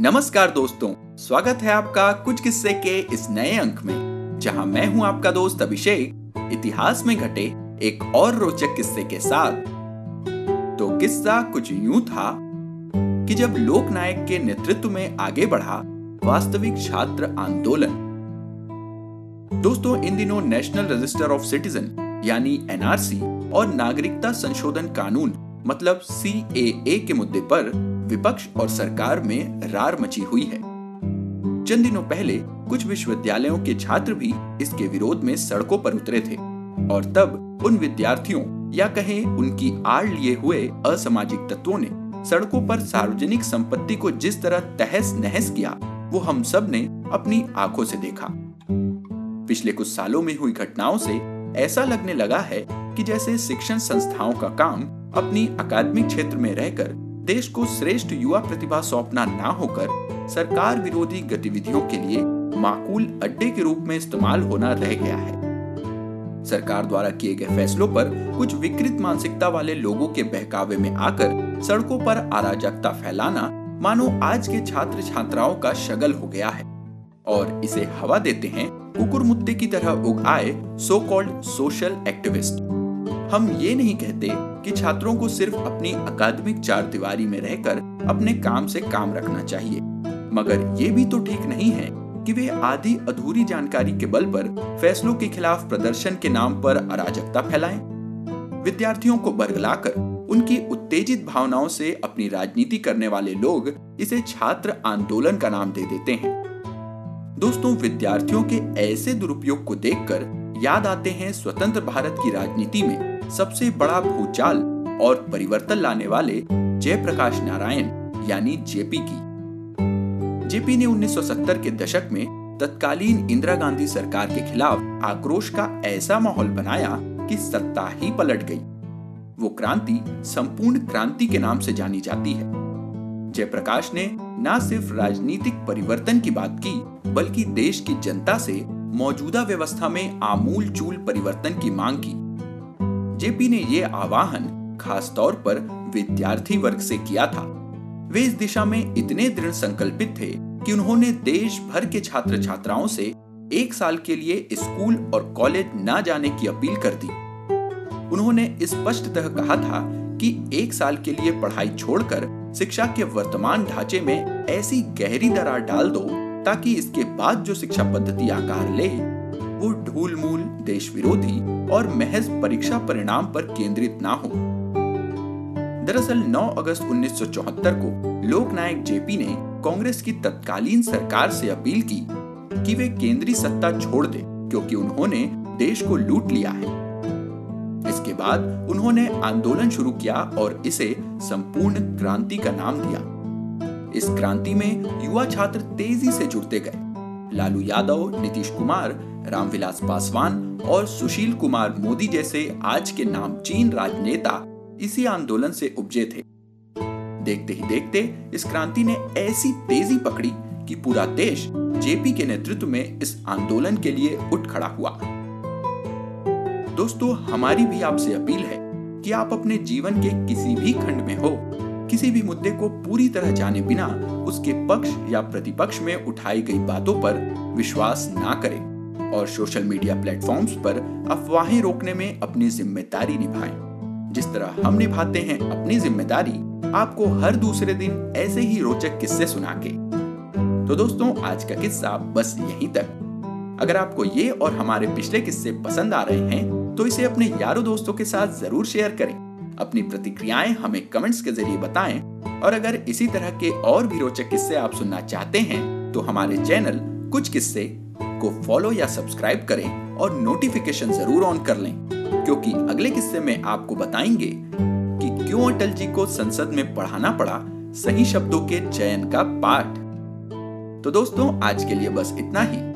नमस्कार दोस्तों, स्वागत है आपका कुछ किस्से के इस नए अंक में, जहाँ मैं हूँ आपका दोस्त अभिषेक, इतिहास में घटे एक और रोचक किस्से के साथ। तो किस्सा कुछ यूँ था कि जब लोकनायक के नेतृत्व में आगे बढ़ा वास्तविक छात्र आंदोलन। दोस्तों, इन दिनों नेशनल रजिस्टर ऑफ़ सिटीजन यानी एनआरसी और नागरिकता संशोधन कानून मतलब CAA के मुद्दे पर विपक्ष और सरकार में रार मची हुई है। चंद दिनों पहले कुछ विश्वविद्यालयों के छात्र भी इसके विरोध में सड़कों पर उतरे थे और तब उन विद्यार्थियों या कहें उनकी आड़ लिए हुए असामाजिक तत्वों ने सड़कों पर सार्वजनिक संपत्ति को जिस तरह तहस नहस किया, वो हम सबने अपनी आँखों से देखा। पिछले कुछ सालों में हुई घटनाओं से ऐसा लगने लगा है कि जैसे शिक्षण संस्थाओं का काम अपनी अकादमिक क्षेत्र में रहकर देश को श्रेष्ठ युवा प्रतिभा सौंपना ना होकर सरकार विरोधी गतिविधियों के लिए माकूल अड्डे के रूप में इस्तेमाल होना रह गया है। सरकार द्वारा किए गए फैसलों पर कुछ विकृत मानसिकता वाले लोगों के बहकावे में आकर सड़कों पर अराजकता फैलाना मानो आज के छात्र छात्राओं का शगल हो गया है। और इसे हवा देते हैं, कुकुर मुद्दे की तरह उग आए सो कॉल्ड सोशल एक्टिविस्ट हम ये नहीं कहते कि छात्रों को सिर्फ़ अपनी अकादमिक चार दीवारी में रहकर अपने काम से काम रखना चाहिए। मगर ये भी तो ठीक नहीं है कि वे आधी अधूरी जानकारी के बल पर फैसलों के खिलाफ प्रदर्शन के नाम पर अराजकता फैलाएँ। विद्यार्थियों को बरगलाकर उनकी उत्तेजित भावनाओं से अपनी राजनीति करने वाले लोग इसे छात्र आंदोलन का नाम दे देते हैं। दोस्तों, विद्यार्थियों के ऐसे दुरुपयोग को देखकर याद आते हैं स्वतंत्र भारत की राजनीति में सबसे बड़ा भूचाल और परिवर्तन लाने वाले जयप्रकाश नारायण, यानी जेपी की। जेपी ने 1970 के दशक में तत्कालीन इंदिरा गांधी सरकार के खिलाफ आक्रोश का ऐसा माहौल बनाया कि सत्ता ही पलट गई। वो क्रांति, संपूर्ण क्रांति के नाम से जानी जाती है। जयप्रकाश ने न सिर्फ़ राजनीतिक परिवर्तन की बात की, बल्कि देश की जनता से मौजूदा व्यवस्था में आमूल चूल परिवर्तन की मांग की। जेपी ने ये आवाहन खास तौर पर विद्यार्थी वर्ग से किया था। वे इस दिशा में इतने दृढ़ संकल्पित थे कि उन्होंने देश भर के छात्र छात्राओं से एक साल के लिए स्कूल और कॉलेज न जाने की अपील कर दी। उन्होंने स्पष्टतः कहा था कि एक साल के लिए पढ़ाई छोड़कर शिक्षा के वर्तमान ढांचे में ऐसी गहरी दरार डाल दो ताकि इसके बाद जो शिक्षा पद्धति आकार ले, वो ढूल मूल देश विरोधी और महज परीक्षा परिणाम पर केंद्रित ना हो। दरअसल 9 अगस्त 1974 को लोकनायक जेपी ने कांग्रेस की तत्कालीन सरकार से अपील की कि वे केंद्रीय सत्ता छोड़ दे, क्योंकि उन्होंने देश को लूट लिया है। बाद उन्होंने आंदोलन शुरू किया और इसे संपूर्ण क्रांति का नाम दिया। इस क्रांति में युवा छात्र तेज़ी से जुड़ते गए। लालू यादव, नीतीश कुमार, रामविलास पासवान और सुशील कुमार मोदी जैसे आज के नामचीन राजनेता इसी आंदोलन से उपजे थे। देखते ही देखते इस क्रांति ने ऐसी तेज़ी पकड़ी कि पूरा देश जेपी के नेतृत्व में इस आंदोलन के लिए उठ खड़ा हुआ। दोस्तों, हमारी भी आपसे अपील है कि आप अपने जीवन के किसी भी खंड में हो, किसी भी मुद्दे को पूरी तरह जाने बिना उसके पक्ष या प्रतिपक्ष में उठाई गई बातों पर विश्वास ना करें और सोशल मीडिया प्लेटफॉर्म्स पर अफवाहें रोकने में अपनी ज़िम्मेदारी निभाएँ। जिस तरह हम निभाते हैं अपनी ज़िम्मेदारी, आपको हर दूसरे दिन ऐसे ही रोचक किस्से सुना के तो दोस्तों, आज का किस्सा बस यहीं तक अगर आपको ये और हमारे पिछले किस्से पसंद आ रहे हैं तो इसे अपने यारों दोस्तों के साथ ज़रूर शेयर करें। अपनी प्रतिक्रियाएँ हमें कमेंट्स के ज़रिए बताएँ। और अगर इसी तरह के और भी रोचक किस्से आप सुनना चाहते हैं तो हमारे चैनल कुछ किस्से को फॉलो या सब्सक्राइब करें और नोटिफिकेशन ज़रूर ऑन कर लें। क्योंकि अगले किस्से में आपको बताएँगे कि क्यों अटल जी को संसद में पढ़ाना पड़ा सही शब्दों के चयन का पाठ। तो दोस्तों, आज के लिए बस इतना ही।